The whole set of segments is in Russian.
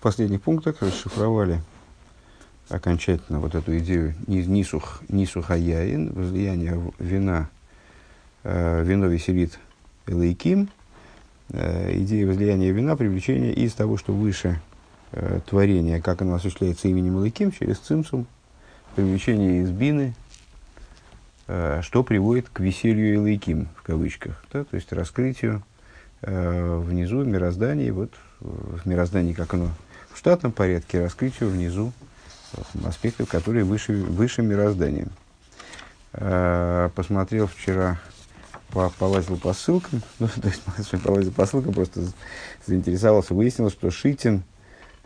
в последних пунктах расшифровали окончательно вот эту идею нисух, нисухаяин, возлияние вина, э, вино веселит элейким, э, идея возлияния вина, привлечение из того, что выше э, творения, как оно осуществляется именем элейким, через цимсум, привлечение из бины, э, что приводит к веселью элейким, в кавычках, да, то есть раскрытию э, внизу мироздания, вот в мироздании, как оно в штатном порядке, раскрытию внизу аспектов, которые выше, выше мироздания. Э, посмотрел вчера, по, полазил по ссылкам, ну, то есть полазил по ссылкам, просто заинтересовался, выяснилось, что Шитин,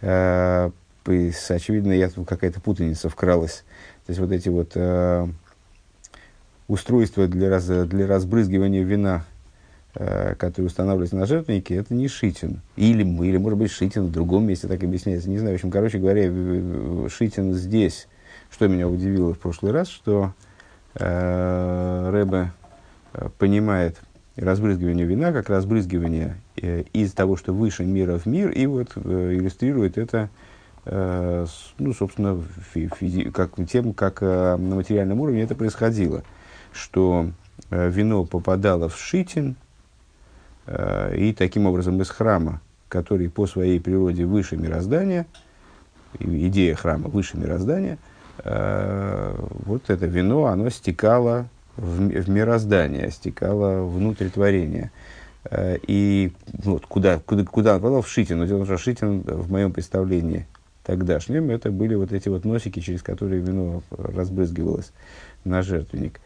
э, очевидно, я какая-то путаница вкралась. То есть вот эти вот э, устройства для, раз, для разбрызгивания вина Э, который устанавливается на жертвеннике, это не Шитин. Или, или, может быть, Шитин в другом месте так объясняется. Не знаю, в общем, короче говоря, Шитин здесь. Что меня удивило в прошлый раз, что э, Рэбе э, понимает разбрызгивание вина как разбрызгивание э, из того, что выше мира в мир, и вот э, иллюстрирует это, э, ну, собственно, фи, физи, как, тем, как э, на материальном уровне это происходило. Что э, вино попадало в Шитин, Э, и таким образом из храма, который по своей природе выше мироздания, идея храма выше мироздания, э, вот это вино, оно стекало в, мироздание, стекало внутрь творения. Э, и вот, куда, куда, куда оно попало? В Шитин. Но дело в том, что Шитин в моем представлении тогдашнем, это были вот эти вот носики, через которые вино разбрызгивалось на жертвенник.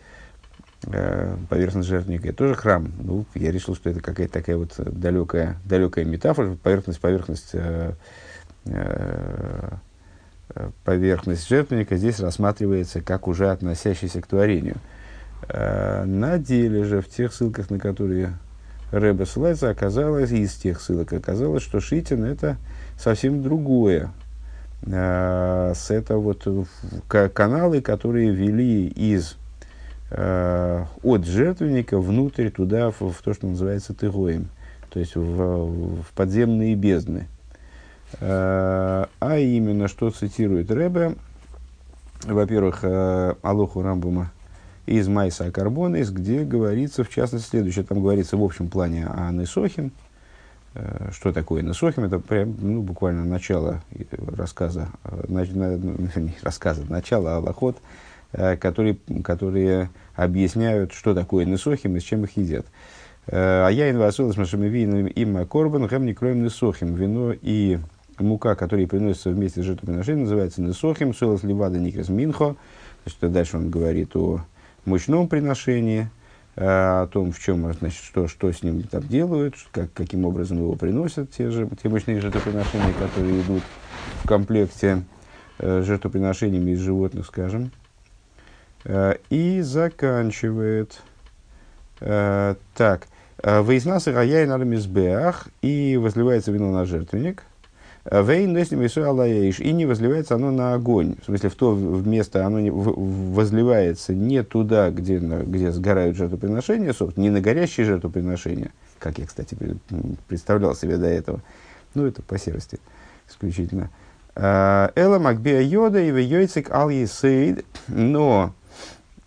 Э, поверхность жертвенника, это тоже храм. Ну, я решил, что это какая-то такая вот далекая, далекая метафора. Поверхность, поверхность, э, э, поверхность жертвенника здесь рассматривается как уже относящийся к творению. Э, на деле же, в тех ссылках, на которые Рэбе ссылается, оказалось, из тех ссылок оказалось, что Шитин это совсем другое. Э, с это вот каналы, которые вели из э, от жертвенника внутрь туда, в, в то, что называется тыгоем, то есть в, в подземные бездны. Э, а именно, что цитирует Рэбе, во-первых, э, Алоху Рамбума из Майса Акарбонис, где говорится, в частности, следующее. Там говорится в общем плане о Несохим. Э, что такое Несохим? Это прям, ну, буквально начало рассказа, на, не рассказа, начало Аллахот, которые, которые объясняют, что такое несохим и с чем их едят. Э, а я инвасула с машамивином им корбан, хэм не кроем несохим. Вино и мука, которые приносятся вместе с жертвоприношением, называется несохим, солос ливада никрес минхо. Значит, дальше он говорит о мощном приношении, э, о том, в чем, значит, что, что с ним там делают, как, каким образом его приносят, те, же, те мощные жертвоприношения, которые идут в комплекте э, жертвоприношениями из животных, скажем. Э, и заканчивает э, так. «Э, Выяснас и рая на мизбеах, и возливается вино на жертвенник. Вейн и не возливается оно на огонь. В смысле, в то место оно не, возливается не туда, где, где сгорают жертвоприношения, собственно, не на горящие жертвоприношения, как я, кстати, представлял себе до этого. Ну, это по серости исключительно. Эла Макбея Йода и Вейойцик Ал Есейд, но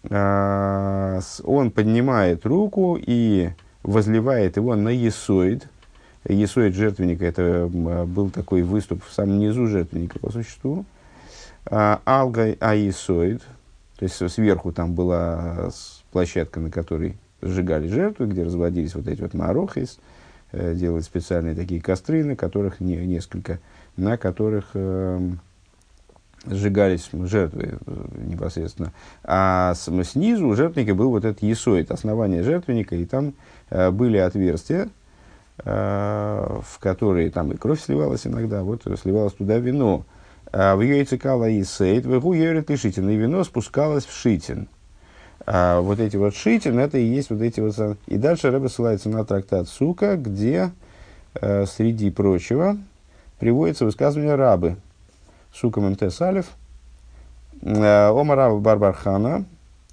он поднимает руку и возливает его на есоид. Есоид жертвенника, это был такой выступ в самом низу жертвенника по существу. А, алга аесоид, то есть сверху там была площадка, на которой сжигали жертвы, где разводились вот эти вот марохис, э, делали специальные такие костры, на которых не, несколько, на которых эм, сжигались жертвы э, непосредственно. А снизу у жертвенника был вот этот есоид, основание жертвенника, и там э, были отверстия, э, в которые там и кровь сливалась иногда, вот сливалось туда вино. А в яйцекала и сейт, в игу ерет лишитин, и вино спускалось в шитин. А вот эти вот шитин, это и есть вот эти вот... И дальше Рэбе ссылается на трактат Сука, где э, среди прочего приводится высказывание рабы, Сукам МТ Салев. Э, Ома Раба Барбархана,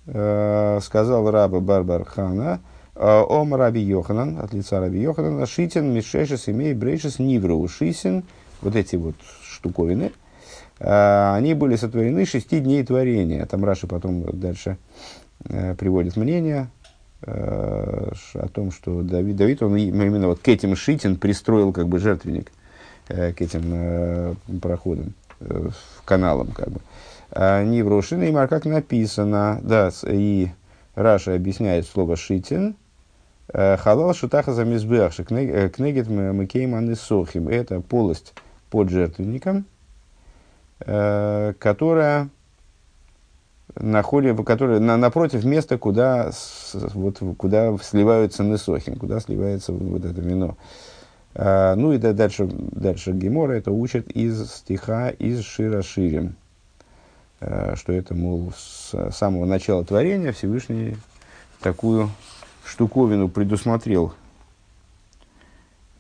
э, сказал Раба Барбархана, э, Ома Раби Йоханан, от лица Раби Йоханана, Шитин Мишешес имей Брейшес Нивру, Шисин вот эти вот штуковины, они были сотворены шести дней творения. Там Раши потом дальше приводит мнение о том, что Давид, Давид, он именно вот к этим Шитин пристроил как бы жертвенник, к этим проходам, э, каналам как бы. А не в Рошин, и как написано, да, и Раша объясняет слово «шитин», э, Халал шутаха за мизбех, э, кнегет макейман и сохим. Это полость под жертвенником, которая находит, которая на, напротив места, куда, вот, куда сливаются несохим, куда сливается вот это вино. Ну и да, дальше, дальше Гемора это учит из стиха из Шира Ширим. Э, что это, мол, с самого начала творения Всевышний такую штуковину предусмотрел.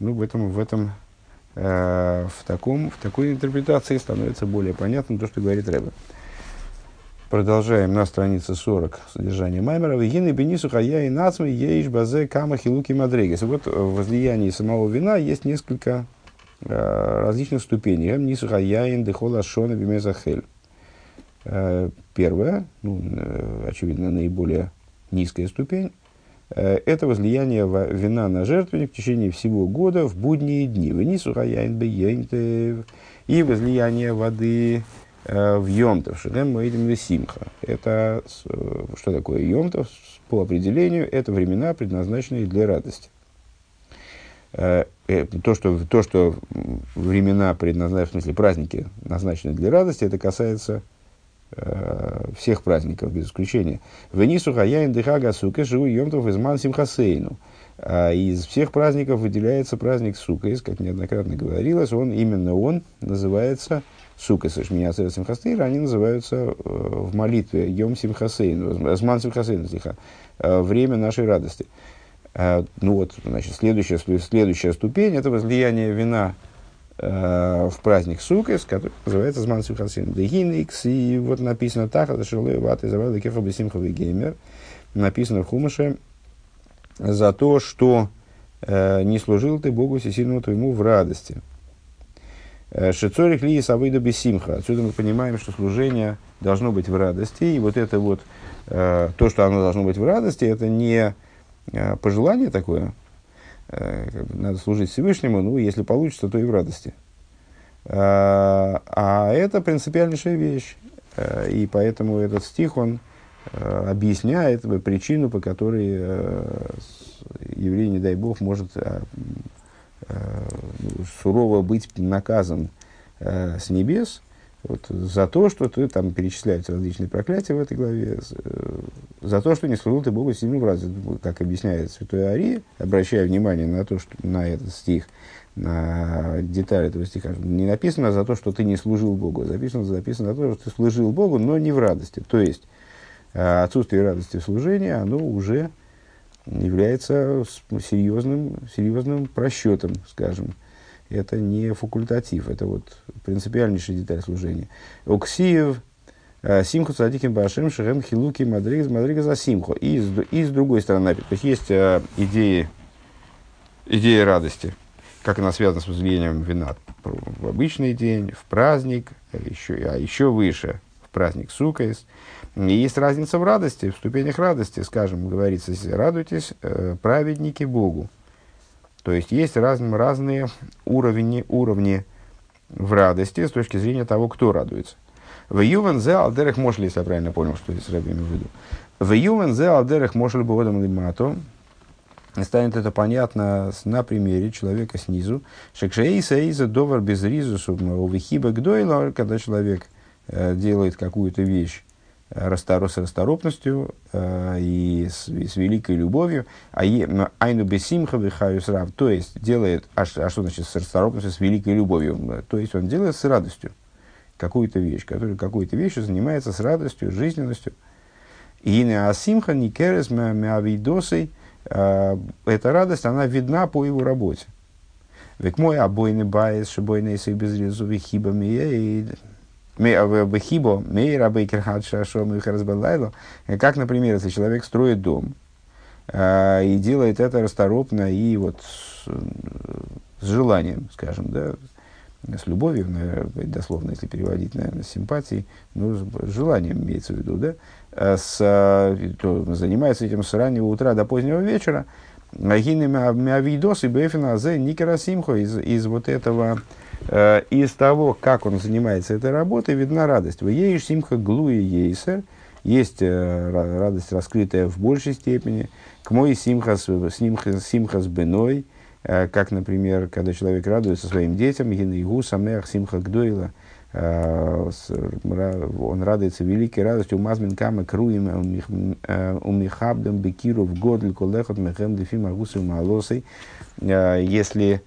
Ну, в этом, в этом, э, в, таком, в такой интерпретации становится более понятным то, что говорит Рэбе. Продолжаем на странице 40 содержание Маймера. Вегины бенису хая и нацмы еиш базе кама хилуки мадрегес. Вот в возлиянии самого вина есть несколько э, различных ступеней. Нису хаяин дехола шона бимезахель. Э, первая, ну, э, очевидно, наиболее низкая ступень, э, это возлияние вина на жертвенник в течение всего года в будние дни. И возлияние воды в Йомтов, Шерем Моидим Симха. Это что такое Йомтов? По определению, это времена, предназначенные для радости. То что, то, что времена предназначены, в смысле праздники назначены для радости, это касается Э, всех праздников, без исключения. Венису хаяин дыхага сука живу емтов из мансим хасейну. А из всех праздников выделяется праздник Сукас, как неоднократно говорилось, он, именно он называется Сукас, Шмия Симхастейра, они называются э, в молитве Йом Симхасейну, Зман Симхасейну, э, время нашей радости. Э, ну вот, значит, следующая, следующая ступень – это возлияние вина в праздник Сукес, который называется Зман Симхасин Дегиникс, и вот написано так, это Шилой Ваты Завады Кефа Бесимховый Геймер, написано в Хумаше, за то, что не служил ты Богу всесильному твоему в радости. Э, Шицорик ли савыда бессимха. Отсюда мы понимаем, что служение должно быть в радости. И вот это вот, э, то, что оно должно быть в радости, это не э, пожелание такое, надо служить Всевышнему, ну, если получится, то и в радости. А, это принципиальнейшая вещь. И поэтому этот стих, он объясняет причину, по которой еврей, не дай бог, может сурово быть наказан с небес – вот, за то, что ты там перечисляются различные проклятия в этой главе, э, за то, что не служил ты Богу сильным раз, как объясняет Святой Ари, обращая внимание на то, что на этот стих, на детали этого стиха, не написано за то, что ты не служил Богу, записано, записано за то, что ты служил Богу, но не в радости. То есть, э, отсутствие радости в служении, оно уже является серьезным, серьезным просчетом, скажем, это не факультатив, это вот принципиальнейшая деталь служения. Оксиев, э, Симху Цадиким Башем Шехем Хилуки Мадригас Мадригас за Симху. И, и с другой стороны, то есть есть э, идеи, идея радости, как она связана с возлиянием вина в обычный день, в праздник, еще, а еще выше, праздник Сукаис. И есть разница в радости, в ступенях радости, скажем, говорится, радуйтесь, э, праведники Богу. То есть есть раз, разные уровни, уровни в радости с точки зрения того, кто радуется. В Ювен зе алдерех мошли, если я правильно понял, что здесь Рэбби имею в виду. В Ювен зе алдерех мошли богодом лимато. Станет это понятно на примере человека снизу. Шекшеиса иза довар без ризусу увихиба гдойла, когда человек делает какую-то вещь с расторопностью э, и с, с великой любовью, а айну бесимха рав, то есть делает, а, а что значит с расторопностью, с великой любовью, то есть он делает с радостью какую-то вещь, которая какой-то вещью занимается с радостью, жизненностью. И не асимха не керес мявидосой, э, эта радость, она видна по его работе. Век мой обойный байс, шибойный без резу, хибами, Бехибо, Мейра Бейкер Хадшашом их разбалайло. Как, например, если человек строит дом э, и делает это расторопно и вот с, с желанием, скажем, да, с любовью, наверное, дословно, если переводить, наверное, с симпатией, ну, с желанием имеется в виду, да, э, с, то занимается этим с раннего утра до позднего вечера, Мавидос и Бефина Зе Никерасимхо из, из вот этого, э, из того, как он занимается этой работой, видна радость. В ей Симха Глуи Ейсер, есть э, радость, раскрытая в большей степени, к мой Симхас, симхас, симхас Беной, э, как, например, когда человек радуется своим детям, Гинейгу Самеах Симха Гдойла – Э, он радуется великой радостью мазмин кама круим у михабдам бекиру в годль колехот мехем дефим агусу малосой. Э, если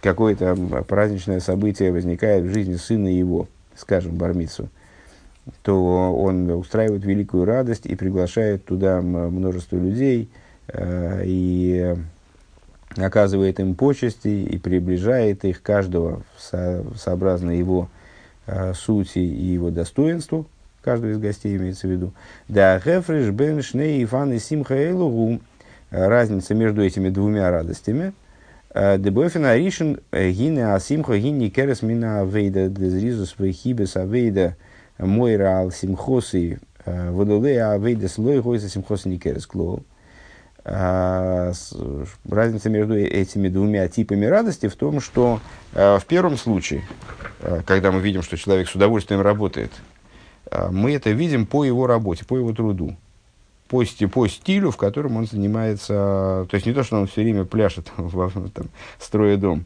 какое-то праздничное событие возникает в жизни сына его, скажем, бармицу, то он устраивает великую радость и приглашает туда множество людей э, и оказывает им почести и приближает их каждого сообразно его э, сути и его достоинству, каждого из гостей имеется в виду. Да, Хефриш, Бен, Шней, Иван и Симха Эйлугу, разница между этими двумя радостями. דבאופן הראשון, הנה השמחה, הנה ניכרת מן העבודה, דזריזות וחיבת העבודה, מורה על שמחתו, ולולא העבודה לא היתה שמחתו ניכרת כלל. Разница между этими двумя типами радости в том, что в первом случае когда мы видим, что человек с удовольствием работает, мы это видим по его работе, по его труду, по, по стилю, в котором он занимается. То есть не то, что он все время пляшет, там, строя дом,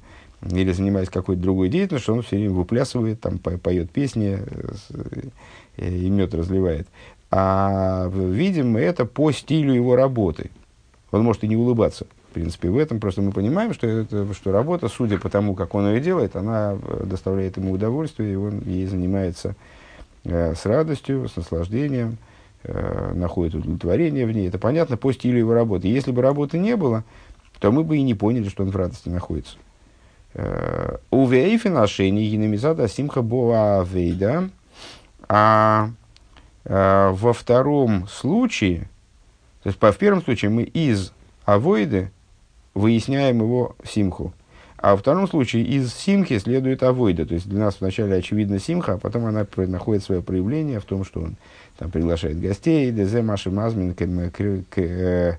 или занимаясь какой-то другой деятельностью, что он все время выплясывает, там, поет песни э, и мед разливает. А видим это по стилю его работы. Он может и не улыбаться. В принципе, в этом просто мы понимаем, что, это, что работа, судя по тому, как он ее делает, она э, доставляет ему удовольствие, и он ей занимается э, с радостью, с наслаждением, э, находит удовлетворение в ней. Это понятно по стилю его работы. Если бы работы не было, то мы бы и не поняли, что он в радости находится. Э, у Вейфина Шени Гинамизада Симха Боа Вейда. А э, во втором случае, то есть в первом случае мы из авоиды выясняем его симху. А во втором случае из симхи следует авойда. То есть для нас вначале очевидно симха, а потом она находит свое проявление в том, что он там приглашает гостей, дезе маши мазмин э,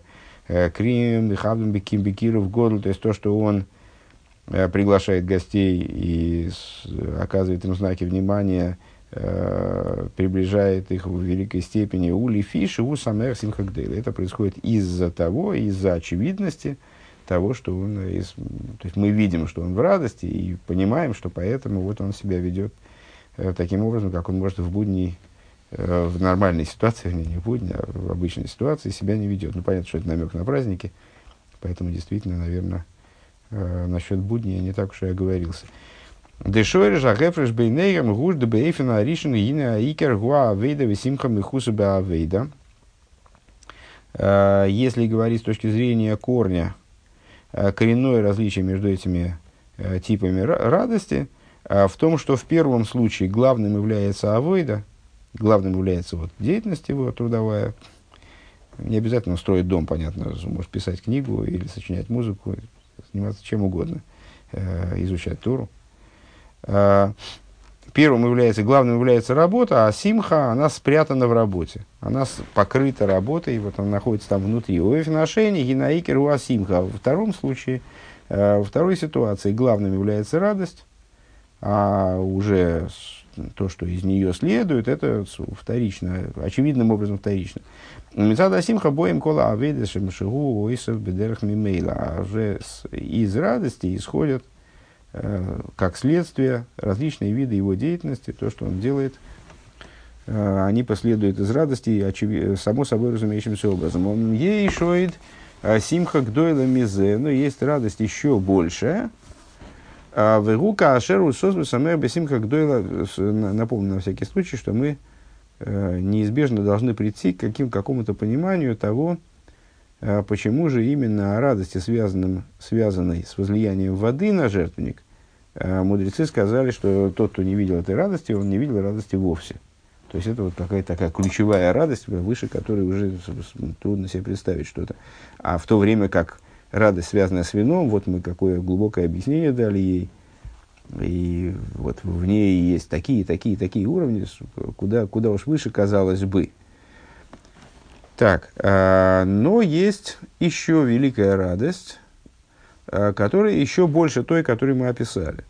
э, крим, хабдам беким бекиров году. То есть то, что он э, приглашает гостей и оказывает им знаки внимания, приближает их в великой степени ули фиши у самер симхагдейла. Это происходит из-за того, из-за очевидности, того, что он, из, то есть мы видим, что он в радости и понимаем, что поэтому вот он себя ведет таким образом, как он может в будни, э, в нормальной ситуации, не, будни, а в обычной ситуации себя не ведет. Ну, понятно, что это намек на праздники, поэтому действительно, наверное, э, насчет будни я не так уж и оговорился. Дешойр жагефреш бейнейгам гуш де бейфина ришен ина икер гуа авейда висимха михуса авейда. Э, если говорить с точки зрения корня, Э, коренное различие между этими э, типами радости э, в том, что в первом случае главным является авойда, главным является вот, деятельность его трудовая. Не обязательно строить дом, понятно, может писать книгу или сочинять музыку, заниматься чем угодно, изучать Туру. Первым является, главным является работа, а симха, она спрятана в работе. Она покрыта работой, вот она находится там внутри. У отношений гинаикер у асимха. Во втором случае, э, во второй ситуации, главным является радость, а уже то, что из нее следует, это вторично, очевидным образом вторично. Мецада симха боем кола аведа шемшигу ойсов бедерах мимейла. А уже из радости исходят Э, как следствие различные виды его деятельности, то, что он делает, э, они последуют из радости, очевид... само собой разумеющимся образом. Он ей шоид э, симха гдойла мизе, но есть радость еще большая. Вегука ашеру созбу самер бесимха гдойла, напомню на всякий случай, что мы неизбежно должны прийти к каким, какому-то пониманию того, а почему же именно о радости, связанном, связанной с возлиянием воды на жертвенник, а мудрецы сказали, что тот, кто не видел этой радости, он не видел радости вовсе. То есть это вот такая, такая ключевая радость, выше которой уже трудно себе представить что-то. А в то время как радость, связанная с вином, вот мы какое глубокое объяснение дали ей, И вот в ней есть такие, такие, такие уровни, куда, куда уж выше казалось бы. Так, э, но есть еще великая радость, э, которая еще больше той, которую мы описали.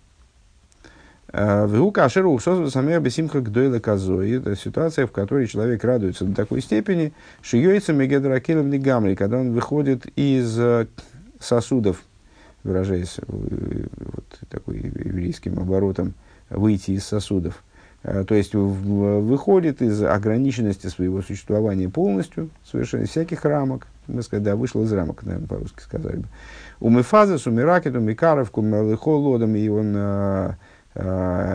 В Кашеру Ухсозу Самер Бесимха Гдойла Казой. Это ситуация, в которой человек радуется до такой степени, что Йойца Мегедракилом Гамри, когда он выходит из сосудов, выражаясь вот такой еврейским оборотом, выйти из сосудов. То есть выходит из ограниченности своего существования полностью, совершенно всяких рамок. Мы сказали, да, вышел из рамок, наверное, по-русски сказали бы. У Мефаза, у Миракет, у Микаров, у Лодом, и он э,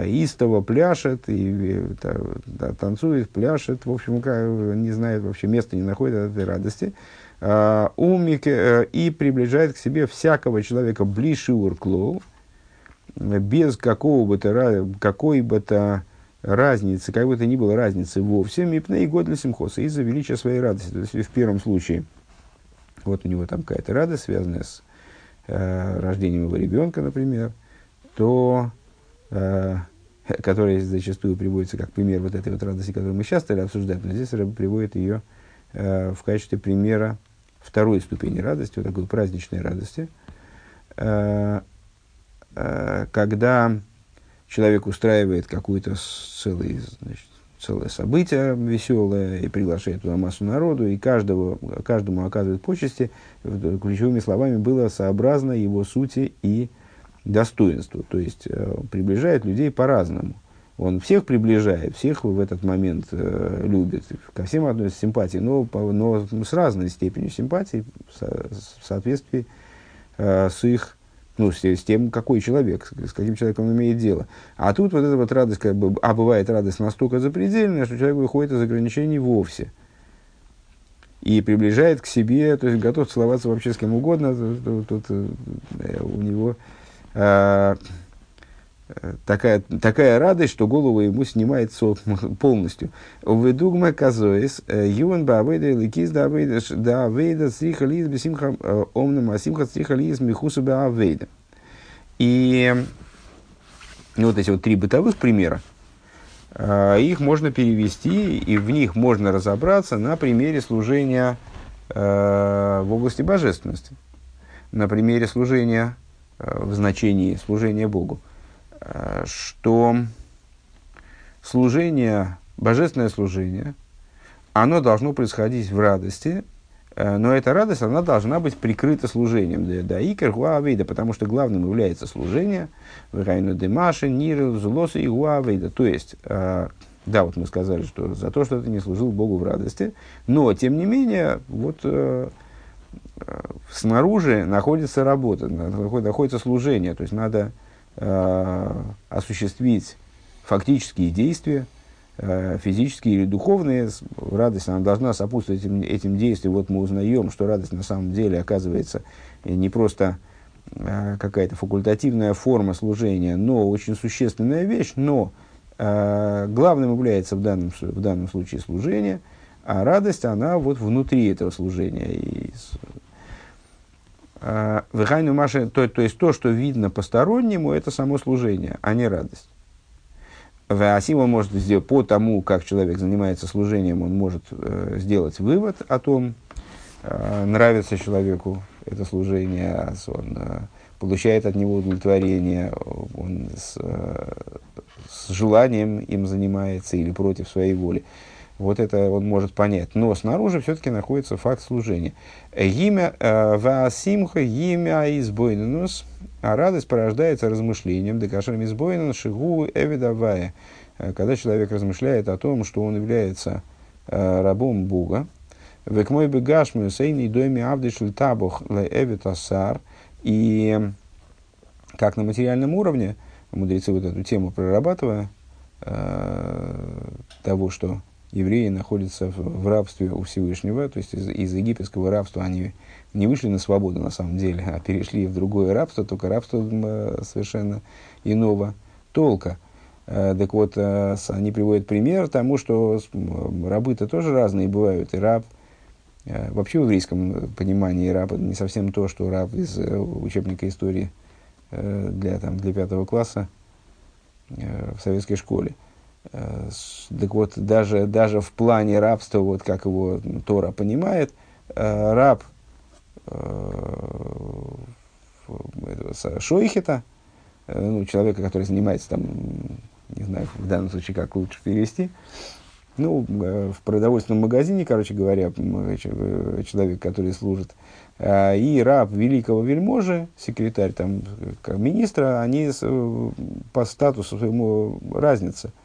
истово пляшет, и да, танцует, пляшет, в общем, не знает вообще, места не находит от этой радости. Э, умик, э, и приближает к себе всякого человека ближе урклоу, без какого бы то, какой бы то разницы, как бы то ни было разницы вовсе, и год для симхоса, из-за величия своей радости. То есть, в первом случае, вот у него там какая-то радость, связанная с э, рождением его ребенка, например, то Э, которая зачастую приводится как пример вот этой вот радости, которую мы сейчас стали обсуждать, но здесь приводит ее э, в качестве примера второй ступени радости, вот такой праздничной радости, э, э, когда человек устраивает какое-то целое, значит, целое событие веселое и приглашает туда массу народу, и каждого, каждому оказывает почести, ключевыми словами было сообразно его сути и достоинству, то есть э, приближает людей по-разному. Он всех приближает, всех в этот момент э, любит, ко всем относится с симпатией, но, но с разной степенью симпатии в, соответствии э, с их, ну, с, с тем, какой человек, с каким человеком он имеет дело. А тут вот эта вот радость, как бы, а бывает радость настолько запредельная, что человек выходит из ограничений вовсе и приближает к себе, то есть готов целоваться вообще с кем угодно, тут, тут э, у него Э, такая, такая радость, что голову ему снимает полностью. Ведугма казоис, э, юан бавейда ликиз да авейда сриха лиз бесимха э, омнам асимха сриха лиз михуса бавейда. И вот эти вот три бытовых примера, их можно перевести, и в них можно разобраться на примере служения в области божественности, на примере служения Э, в значении служения Богу, э, что служение, божественное служение, оно должно происходить в радости, э, но эта радость, она должна быть прикрыта служением. Да, икер гуавейда, потому что главным является служение. Врайну демаши, нирил, зулоса и гуавейда. То есть, да, вот мы сказали, что за то, что ты не служил Богу в радости, но, тем не менее, вот снаружи находится работа, находится служение, то есть надо э, осуществить фактические действия, э, физические или духовные. Радость она должна сопутствовать этим, этим действиям. Вот мы узнаем, что радость на самом деле оказывается не просто э, какая-то факультативная форма служения, но очень существенная вещь, но главным является в данном, в данном случае служение, а радость, она вот внутри этого служения. И Вихайну Маши, то, то есть то, что видно постороннему, это само служение, а не радость. Васим он может сделать по тому, как человек занимается служением, он может э, сделать вывод о том, э, нравится человеку это служение, а он э, получает от него удовлетворение, он с, э, с желанием им занимается или против своей воли. Вот это он может понять. Но снаружи все-таки находится факт служения. Имя э, Ваасимха, имя избойненус, а радость порождается размышлением, декашем избойнен шигу эвидавая. Э, когда человек размышляет о том, что он является э, рабом Бога, Век мой бегашмю сейни доме авдишль табух ле эвитасар. И как на материальном уровне, мудрецы вот эту тему прорабатывая, того, что евреи находятся в, в рабстве у Всевышнего, то есть из, из египетского рабства они не вышли на свободу на самом деле, а перешли в другое рабство, только рабство совершенно иного толка. Э, так вот, э, они приводят пример тому, что рабы-то тоже разные бывают, и раб, э, вообще в еврейском понимании раб не совсем то, что раб из учебника истории для, там, для пятого класса в советской школе. Так вот, даже, даже в плане рабства, вот как его Тора понимает, раб этого Шойхета, ну, человека, который занимается там, не знаю, в данном случае как лучше перевести, ну, в продовольственном магазине, короче говоря, человек, который служит, и раб великого вельможи, секретарь там, министра, они по статусу своему разница –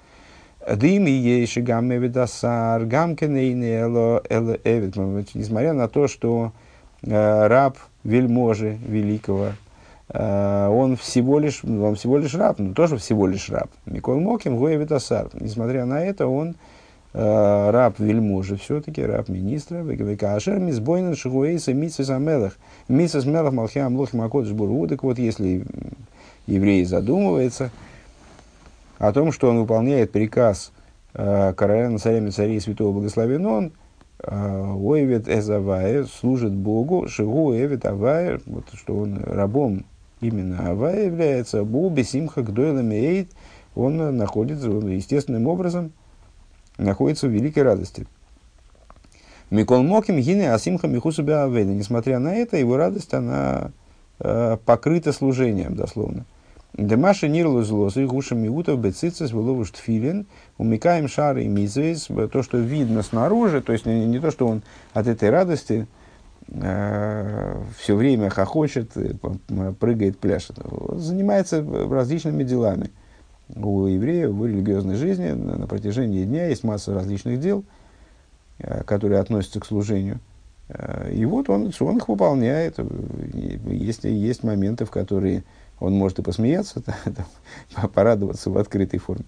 Дым и ейши гам эвидасар, гам эвид. Несмотря на то, что э, раб вельможи великого, э, он всего лишь, он всего лишь раб, но тоже всего лишь раб. Микол Моким Гуэвидасар. Несмотря на это, он э, раб вельможи все-таки, раб министра. Кашер мизбойнен шигуэйса митсвес амелах. Митсвес мелах малхиам лохим акодыш буру. Так вот, если еврей задумывается, о том, что он выполняет приказ э, короля на царями царей святого благословен он, э, Ойвет Эзавая служит Богу, Шигу Эвет Авая, вот, что он рабом именно Авая является, Бу Бесимха Гдойлами Эйд, он находится он естественным образом, находится в великой радости. Микол Моким Гине Асимха Михусу Несмотря на это, его радость, она э, покрыта служением, дословно. Демаши нирлу злос, и гуша миутов бецицис выловуш тфилин, умикаем шары и мизвейс, то, что видно снаружи, то есть не, не то, что он от этой радости э, все время хохочет, э, прыгает, пляшет. Занимается различными делами. У еврея в религиозной жизни на, на протяжении дня есть масса различных дел, э, которые относятся к служению. Э, и вот он, он их выполняет. Есть, есть моменты, в которые он может и посмеяться, там, порадоваться в открытой форме.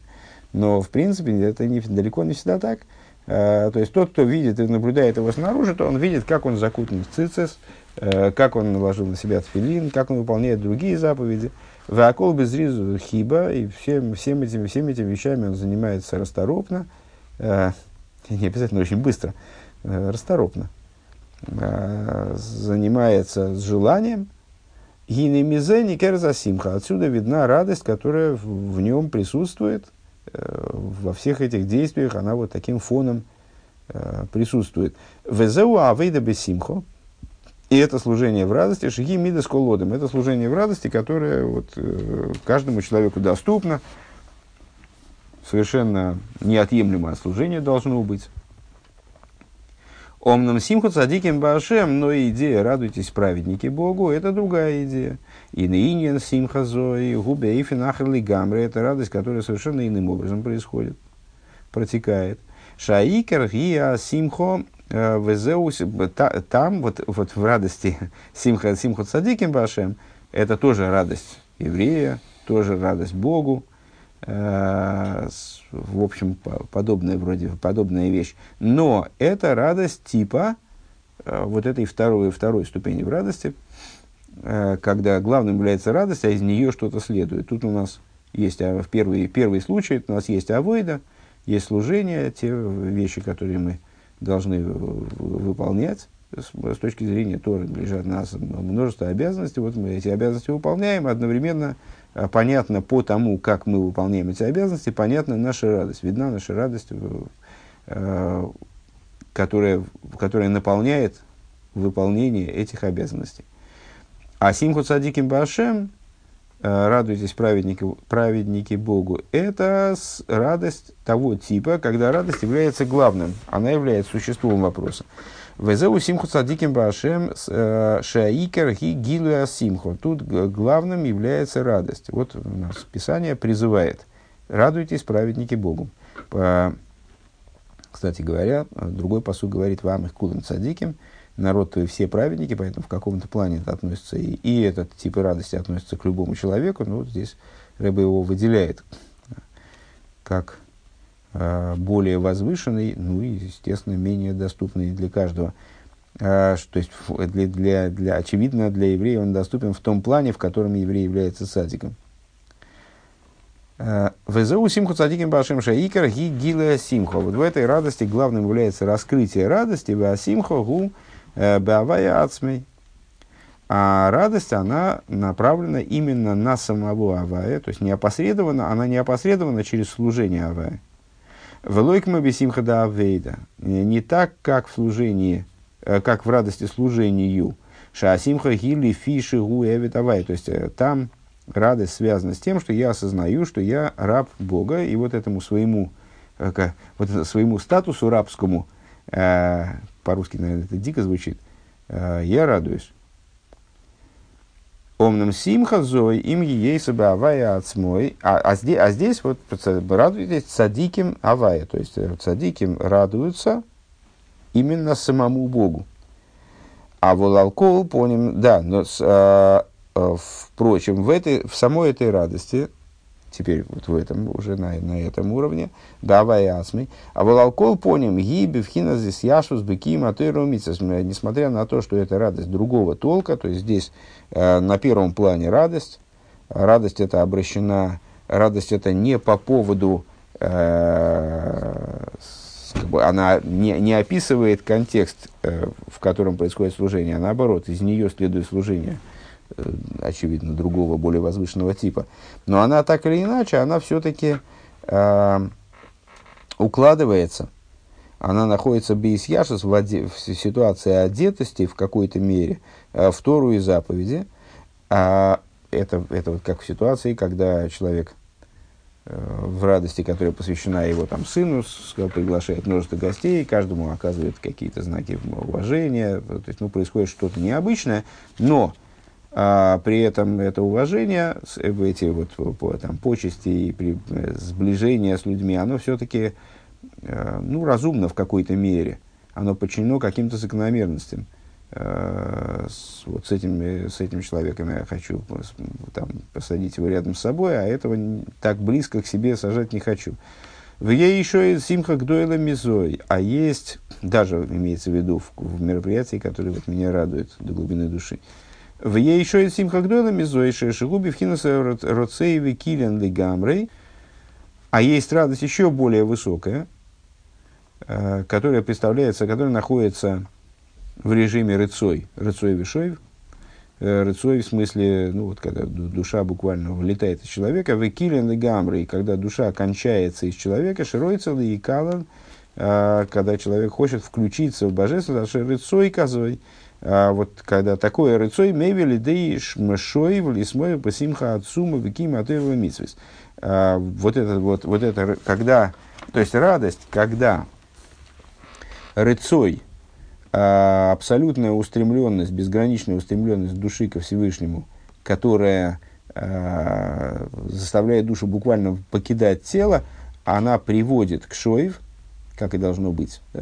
Но, в принципе, это не, далеко не всегда так. А, то есть, тот, кто видит и наблюдает его снаружи, то он видит, как он закутан в цицис, а, как он наложил на себя тфилин, как он выполняет другие заповеди. Вакол без ризу хиба, и всем, всем, этим, всем этими вещами он занимается расторопно, а, не обязательно очень быстро, а, расторопно. Занимается с желанием, Гинемизе керза симха. Отсюда видна радость, которая в, в нем присутствует. Э, во всех этих действиях она вот таким фоном э, присутствует. Везеу авейда бесимхо. И это служение в радости, шаги мида с колодом. Это служение в радости, которое вот, э, каждому человеку доступно. Совершенно неотъемлемое служение должно быть. Омном симху цадиким башем, но идея «радуйтесь, праведники Богу» – это другая идея. И наиньян симха зои, губе и финахрли гамры – это радость, которая совершенно иным образом происходит, протекает. Шаикер гия симхо э, везеус, там, вот, вот в радости симха, симху цадиким башем, это тоже радость еврея, тоже радость Богу, в общем, подобная, вроде, подобная вещь. Но это радость типа э, вот этой второй, второй ступени в радости, э, когда главным является радость, а из нее что-то следует. Тут у нас есть а, в первый, первый случай, у нас есть авойда, есть служение, те вещи, которые мы должны выполнять. С, точки зрения Торы лежат на нас множество обязанностей. Вот мы эти обязанности выполняем, одновременно понятно по тому, как мы выполняем эти обязанности, понятна наша радость. Видна наша радость, э, которая, которая наполняет выполнение этих обязанностей. А симху цадиким башем, э, радуйтесь праведники, праведники Богу, это радость того типа, когда радость является главным, она является существом вопроса. Везеу симху цадиким башем э, шаикер ги гилуя симху. Тут главным является радость. Вот у нас Писание призывает. Радуйтесь, праведники Богу. Кстати говоря, другой посуд говорит вам их кулам цадиким. Народ твой все праведники, поэтому в каком-то плане это относится и, и этот тип радости относится к любому человеку. Но вот здесь Рэба его выделяет как более возвышенный, ну и, естественно, менее доступный для каждого. А, то есть, для, для, для, очевидно, для еврея он доступен в том плане, в котором еврей является садиком. Э, Везеу симху цадиким башим шаикар ги гила симхо. Вот в этой радости главным является раскрытие радости, ва симхо гу бавая ацмей. А радость, она направлена именно на самого Авая, то есть не опосредованно, она не опосредована через служение Авая. Велойкма бесимха да авейда. Не так, как в служении, э, как в радости служению. Шаасимха гили фиши гу эвит авай. То есть э, там радость связана с тем, что я осознаю, что я раб Бога, и вот этому своему, э, вот своему статусу рабскому, по-русски, наверное, это дико звучит, я радуюсь. Омным симха зой им ей себе авая отсмой. А, а, здесь, а здесь вот радуйтесь цадиким авая. То есть э, цадиким радуются именно самому Богу. А волалкол поним, да, но а, а, впрочем, в, этой, в самой этой радости теперь вот в этом, уже на, на этом уровне, давай асми. А волалкол поним, гиби вхина здесь яшус беким атырумицас. Несмотря на то, что это радость другого толка, то есть здесь э, на первом плане радость, радость это обращена, радость это не по поводу, э, как бы она не, не описывает контекст, э, в котором происходит служение, а наоборот, из нее следует служение. Э, очевидно, другого, более возвышенного типа. Но она так или иначе, она все-таки э, укладывается, она находится без яшес в, оде, в ситуации одетости в какой-то мере, э, в Тору и заповеди. А это, это вот как в ситуации, когда человек э, в радости, которая посвящена его там, сыну, приглашает множество гостей, каждому оказывает какие-то знаки уважения, то есть ну, происходит что-то необычное, но а при этом это уважение, эти вот по, там, почести и при, э, сближение с людьми, оно все-таки э, ну, разумно в какой-то мере. Оно подчинено каким-то закономерностям. Э, с, вот с этим, с этим человеком я хочу там, посадить его рядом с собой, а этого так близко к себе сажать не хочу. В ей еще и симха гдойла мизой, а есть, даже имеется в виду в, в мероприятии, которое вот меня радует до глубины души, в ей еще и симха гдойла мизойшая шигуби в хинаса роцееве килен лигамрей. А есть радость еще более высокая, э, которая представляется, которая находится в режиме рыцой, рыцой вишой, э, рыцой в смысле, ну вот когда душа буквально вылетает из человека, в килен лигамрей, когда душа кончается из человека, широится и калан, э, когда человек хочет включиться в божественность, рыцой козой, а, вот когда такое рыцой мейвели дей шмешой в лисмой пасимха отсума виким атырва митсвис. А, вот это вот, вот это, когда, то есть радость, когда рыцой, а, абсолютная устремленность, безграничная устремленность души ко Всевышнему, которая заставляет душу буквально покидать тело, она приводит к шоев, как и должно быть, да?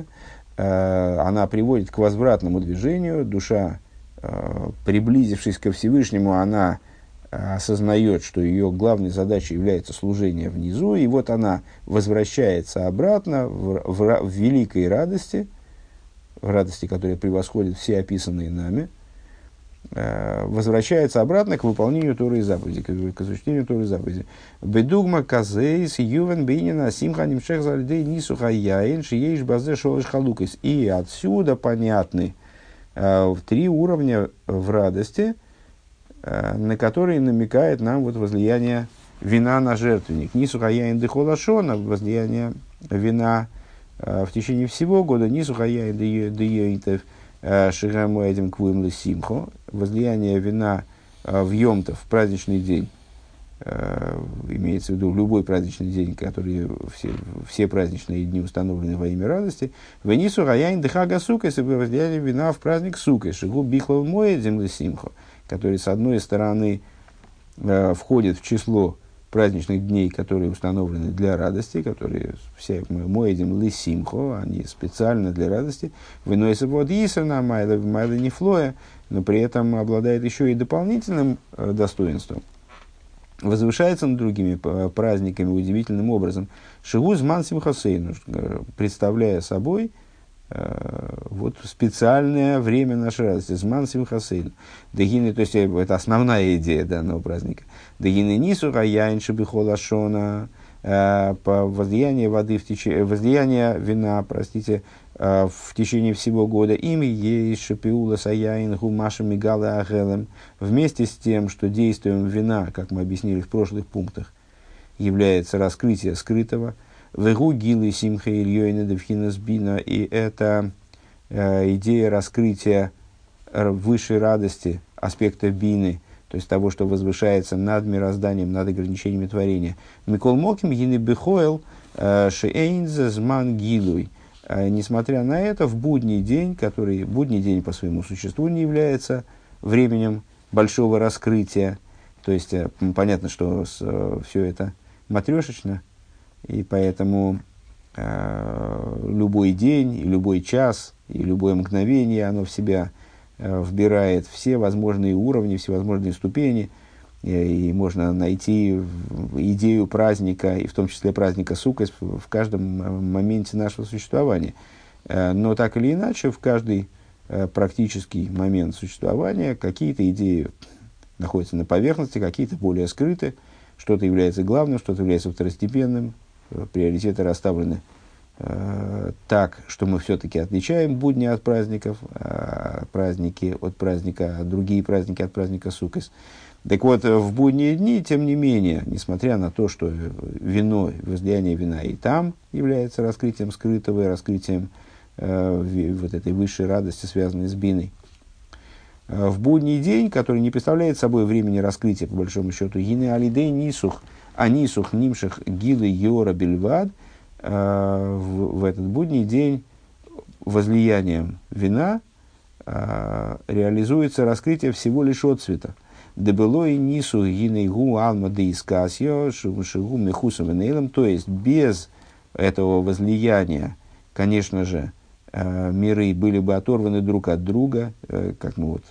Э, она приводит к возвратному движению. Душа, э, приблизившись ко Всевышнему, она э, осознает, что ее главной задачей является служение внизу, и вот она возвращается обратно в, в, в великой радости, в радости, которая превосходит все описанные нами – возвращается обратно к выполнению Торы и заповеди, к, к осуществлению Торы и заповеди. Бедугма казейс ювен бейнина симха нимшех зальдей нисуха яин шиеиш базе шолыш халукис. И отсюда понятны э, три уровня в радости, э, на которые намекает нам вот возлияние вина на жертвенник. Нисуха яин дехолашона, возлияние вина э, в течение всего года. Нисуха яин де Шигаму этим квуем симхо, возлияние вина в Йомтов, в праздничный день, имеется в виду любой праздничный день, который все, все праздничные дни установлены во имя радости. Венису гаяин дхага сука, если бы возлияние вина в праздник сука, шигу бихлов земли симхо, который с одной стороны входит в число праздничных дней, которые установлены для радости, которые все мы едим лисимхо, они специально для радости. Выносится вот Исана, майда, майда не флоя, но при этом обладает еще и дополнительным э, достоинством. Возвышается над другими праздниками удивительным образом. Шигуз мансим хасейну, э, представляя собой – Э, вот специальное время нашей радости, зман симхасейн. Дагины, то есть это основная идея данного праздника. Дагины нису раяин шабихолашона, по возлияние воды в течение, возлияние вина, простите, в течение всего года. Ими ей шапиула саяин гумаша мигала агелем. Вместе с тем, что действием вина, как мы объяснили в прошлых пунктах, является раскрытие скрытого. Вегу гилы симха ильёйна девхинасбина. И это э, идея раскрытия высшей радости аспекта бины, то есть того, что возвышается над мирозданием, над ограничениями творения. Микол Моким гины бихоэл э, шеэйнзе зман гилуй. Э, несмотря на это, в будний день, который будний день по своему существу не является временем большого раскрытия, то есть понятно, что все это матрешечно, и поэтому э, любой день, и любой час, и любое мгновение, оно в себя э, вбирает все возможные уровни, всевозможные ступени, и, и можно найти идею праздника, и в том числе праздника Сукас, в каждом моменте нашего существования. Э, но так или иначе, в каждый э, практический момент существования какие-то идеи находятся на поверхности, какие-то более скрыты, что-то является главным, что-то является второстепенным, э, приоритеты расставлены э, так, что мы все-таки отличаем будни от праздников, а праздники от праздника, а другие праздники от праздника Сукас. Так вот, в будние дни, тем не менее, несмотря на то, что вино, возлияние вина и там является раскрытием скрытого и раскрытием э, вот этой высшей радости, связанной с биной, Э, в будний день, который не представляет собой времени раскрытия, по большому счету, гины алидей нисух, а нисух нимших гилы йора бельвад, э, в, этот будний день возлиянием вина э, реализуется раскрытие всего лишь отцвета. Дебелой нису гинейгу алма де искасио шигу мехусом то есть без этого возлияния, конечно же, Э, миры были бы оторваны друг от друга, как мы вот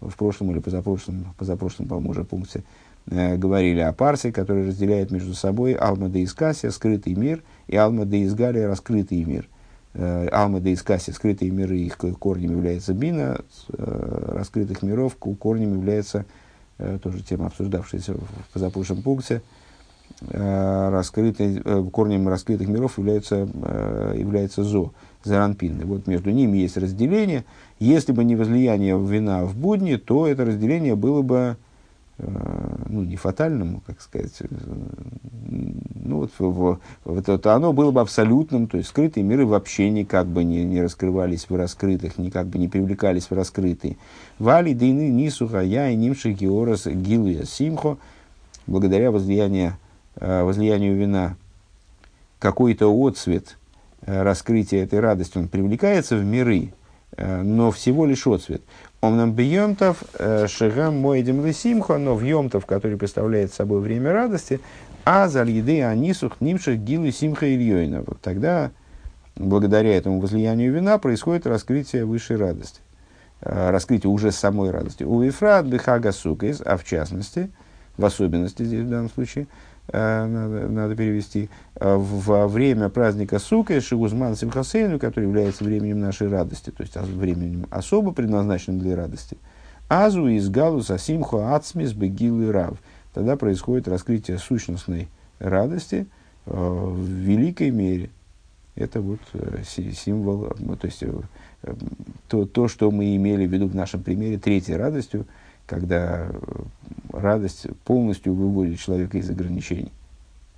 в прошлом или позапрошлом, позапрошлом, по-моему, уже пункте говорили о парсе, который разделяет между собой Алма де Искасия, скрытый мир, и Алма де Изгалия, раскрытый мир. Алма де Искасия, скрытые миры, их корнем является Бина, раскрытых миров корнем является, тоже тема, обсуждавшаяся в позапрошлом пункте, раскрытый, корнем раскрытых миров является, является Зо. Заранпин. Вот между ними есть разделение. Если бы не возлияние вина в будни, то это разделение было бы э, ну, не фатальным, как сказать, э, ну, вот, в, вот это, оно было бы абсолютным, то есть скрытые миры вообще никак бы не, не раскрывались в раскрытых, никак бы не привлекались в раскрытые. Вали дейны нисуха я и нимши георас гилуя симхо, благодаря возлиянию, э, возлиянию вина, какой-то отцвет – Э, раскрытия этой радости, он привлекается в миры, э, но всего лишь отцвет. Он нам бьемтов э, шагам моедем лисимхо, но в йомтов, который представляет собой время радости, а за еды анисух нимших гилы симха ильёйна. Вот тогда, благодаря этому возлиянию вина, происходит раскрытие высшей радости. Раскрытие уже самой радости. У Ифрат бихага сукейс, а в частности, в особенности здесь в данном случае – Э, надо, надо перевести, э, во время праздника Сука, Шигузман Симхасейну, который является временем нашей радости, то есть временем особо предназначенным для радости. Азу из Галуса Симху Ацмис Бегил Рав. Тогда происходит раскрытие сущностной радости э, в великой мере. Это вот символ, то есть то, то, что мы имели в виду в нашем примере третьей радостью – когда радость полностью выводит человека из ограничений.